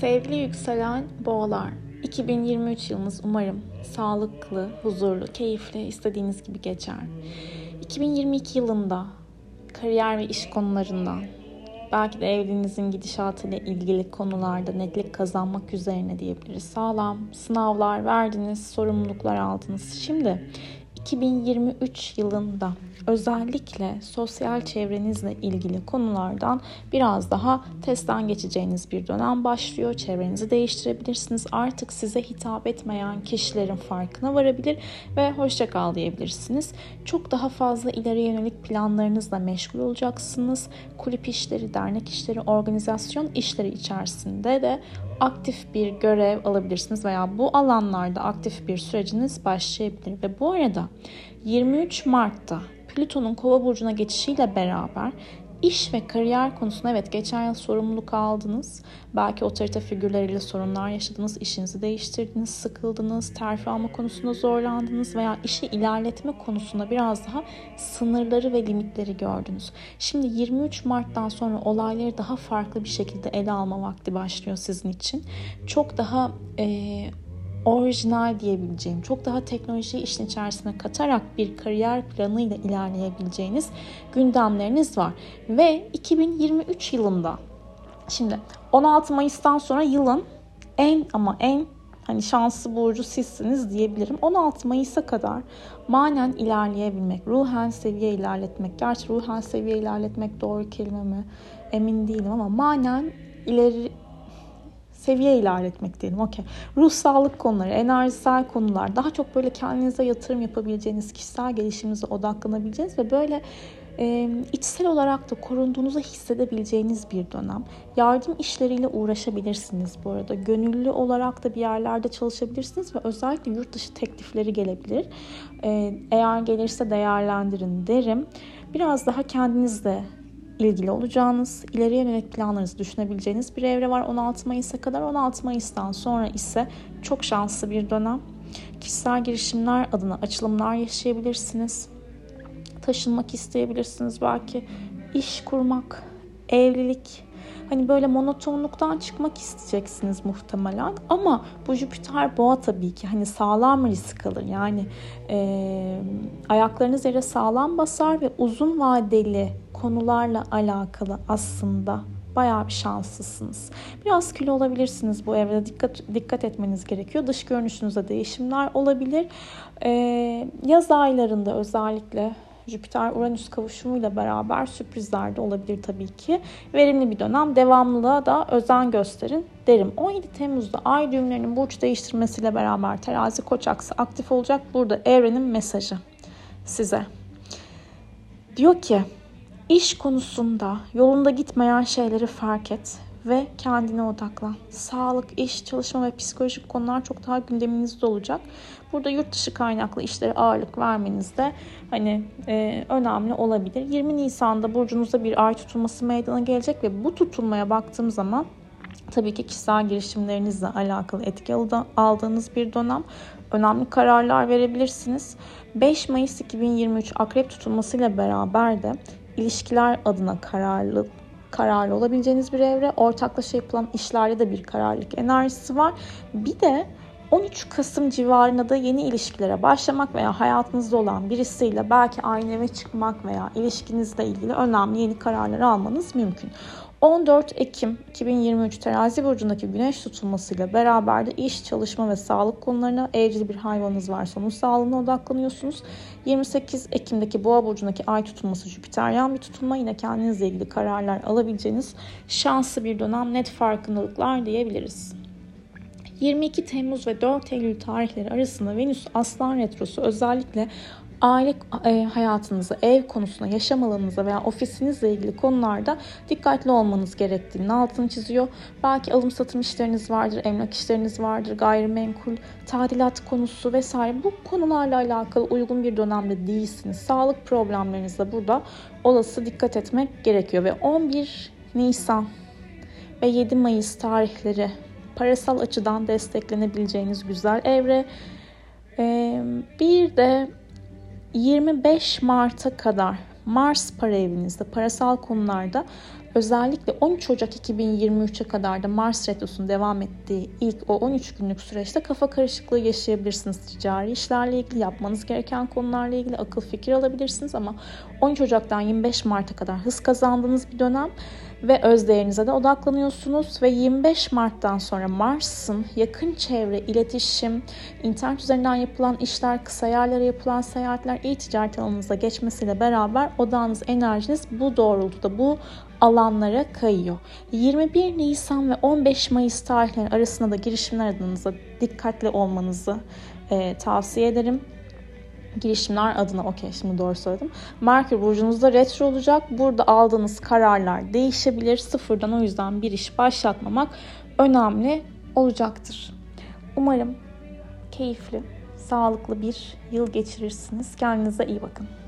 Sevgili yükselen boğalar, 2023 yılınız umarım sağlıklı, huzurlu, keyifli, istediğiniz gibi geçer. 2022 yılında kariyer ve iş konularından, belki de evliliğinizin gidişatıyla ilgili konularda netlik kazanmak üzerine diyebiliriz. Sağlam sınavlar verdiniz, sorumluluklar aldınız. Şimdi 2023 yılında özellikle sosyal çevrenizle ilgili konulardan biraz daha testten geçeceğiniz bir dönem başlıyor. Çevrenizi değiştirebilirsiniz. Artık size hitap etmeyen kişilerin farkına varabilir ve hoşça kal diyebilirsiniz. Çok daha fazla ileri yönelik planlarınızla meşgul olacaksınız. Kulüp işleri, dernek işleri, organizasyon işleri içerisinde de aktif bir görev alabilirsiniz veya bu alanlarda aktif bir süreciniz başlayabilir. Ve bu arada 23 Mart'ta Plüton'un Kova burcuna geçişiyle beraber İş ve kariyer konusunda evet geçen yıl sorumluluk aldınız. Belki otorite figürleriyle sorunlar yaşadınız, işinizi değiştirdiniz, sıkıldınız, terfi alma konusunda zorlandınız veya işi ilerletme konusunda biraz daha sınırları ve limitleri gördünüz. Şimdi 23 Mart'tan sonra olayları daha farklı bir şekilde ele alma vakti başlıyor sizin için. Çok daha e, orijinal diyebileceğim, çok daha teknolojiyi işin içerisine katarak bir kariyer planıyla ilerleyebileceğiniz gündemleriniz var. Ve 2023 yılında şimdi 16 Mayıs'tan sonra yılın en ama en hani şanslı burcu sizsiniz diyebilirim. 16 Mayıs'a kadar manen ilerleyebilmek, ruhen seviye ilerletmek. Gerçi ruhen seviye ilerletmek doğru kelime mi emin değilim ama manen ileri seviye ilerletmek diyelim. Okey. Ruh sağlık konuları, enerjisel konular, daha çok böyle kendinize yatırım yapabileceğiniz, kişisel gelişiminize odaklanabileceğiniz ve böyle e, içsel olarak da korunduğunuzu hissedebileceğiniz bir dönem. Yardım işleriyle uğraşabilirsiniz bu arada. Gönüllü olarak da bir yerlerde çalışabilirsiniz ve özellikle yurt dışı teklifleri gelebilir. E, eğer gelirse değerlendirin derim. Biraz daha kendinizle ilgili olacağınız, ileriye yönelik planlarınızı düşünebileceğiniz bir evre var 16 Mayıs'a kadar. 16 Mayıs'tan sonra ise çok şanslı bir dönem. Kişisel girişimler adına açılımlar yaşayabilirsiniz. Taşınmak isteyebilirsiniz belki. iş kurmak, evlilik, Hani böyle monotonluktan çıkmak isteyeceksiniz muhtemelen. Ama bu Jüpiter boğa tabii ki hani sağlam risk alır. Yani e, ayaklarınız yere sağlam basar ve uzun vadeli konularla alakalı aslında bayağı bir şanslısınız. Biraz kilo olabilirsiniz bu evrede. Dikkat, dikkat etmeniz gerekiyor. Dış görünüşünüzde değişimler olabilir. Ee, yaz aylarında özellikle Jüpiter-Uranüs kavuşumuyla beraber sürprizler de olabilir tabii ki. Verimli bir dönem. Devamlılığa da özen gösterin derim. 17 Temmuz'da ay düğümlerinin burç değiştirmesiyle beraber terazi koç aksı aktif olacak. Burada evrenin mesajı size. Diyor ki iş konusunda yolunda gitmeyen şeyleri fark et ve kendine odaklan. Sağlık, iş, çalışma ve psikolojik konular çok daha gündeminizde olacak. Burada yurt dışı kaynaklı işlere ağırlık vermeniz de hani e, önemli olabilir. 20 Nisan'da burcunuzda bir ay tutulması meydana gelecek ve bu tutulmaya baktığım zaman tabii ki kişisel girişimlerinizle alakalı etki aldığınız bir dönem. Önemli kararlar verebilirsiniz. 5 Mayıs 2023 akrep tutulmasıyla beraber de ilişkiler adına kararlı kararlı olabileceğiniz bir evre. Ortaklaşa yapılan işlerde de bir kararlılık enerjisi var. Bir de 13 Kasım civarında da yeni ilişkilere başlamak veya hayatınızda olan birisiyle belki aynı eve çıkmak veya ilişkinizle ilgili önemli yeni kararlar almanız mümkün. 14 Ekim 2023 terazi burcundaki güneş tutulmasıyla beraber de iş, çalışma ve sağlık konularına evcil bir hayvanınız varsa onun sağlığına odaklanıyorsunuz. 28 Ekim'deki boğa burcundaki ay tutulması Jüpiteryen bir tutulma yine kendinizle ilgili kararlar alabileceğiniz şanslı bir dönem net farkındalıklar diyebiliriz. 22 Temmuz ve 4 Eylül tarihleri arasında Venüs Aslan Retrosu özellikle aile e, hayatınıza, ev konusuna, yaşam alanınıza veya ofisinizle ilgili konularda dikkatli olmanız gerektiğini altını çiziyor. Belki alım satım işleriniz vardır, emlak işleriniz vardır, gayrimenkul, tadilat konusu vesaire. Bu konularla alakalı uygun bir dönemde değilsiniz. Sağlık problemlerinizde burada olası dikkat etmek gerekiyor ve 11 Nisan ve 7 Mayıs tarihleri parasal açıdan desteklenebileceğiniz güzel evre. Bir de 25 Mart'a kadar Mars para evinizde parasal konularda özellikle 13 Ocak 2023'e kadar da Mars Retrosu'nun devam ettiği ilk o 13 günlük süreçte kafa karışıklığı yaşayabilirsiniz. Ticari işlerle ilgili, yapmanız gereken konularla ilgili akıl fikir alabilirsiniz ama 13 Ocak'tan 25 Mart'a kadar hız kazandığınız bir dönem ve öz değerinize de odaklanıyorsunuz ve 25 Mart'tan sonra Mars'ın yakın çevre, iletişim, internet üzerinden yapılan işler, kısa yerlere yapılan seyahatler, e-ticaret alanınıza geçmesiyle beraber odağınız, enerjiniz bu doğrultuda, bu alanlara kayıyor. 21 Nisan ve 15 Mayıs tarihleri arasında da girişimler adınıza dikkatli olmanızı e, tavsiye ederim girişimler adına okey şimdi doğru söyledim. Merkür burcunuzda retro olacak. Burada aldığınız kararlar değişebilir. Sıfırdan o yüzden bir iş başlatmamak önemli olacaktır. Umarım keyifli, sağlıklı bir yıl geçirirsiniz. Kendinize iyi bakın.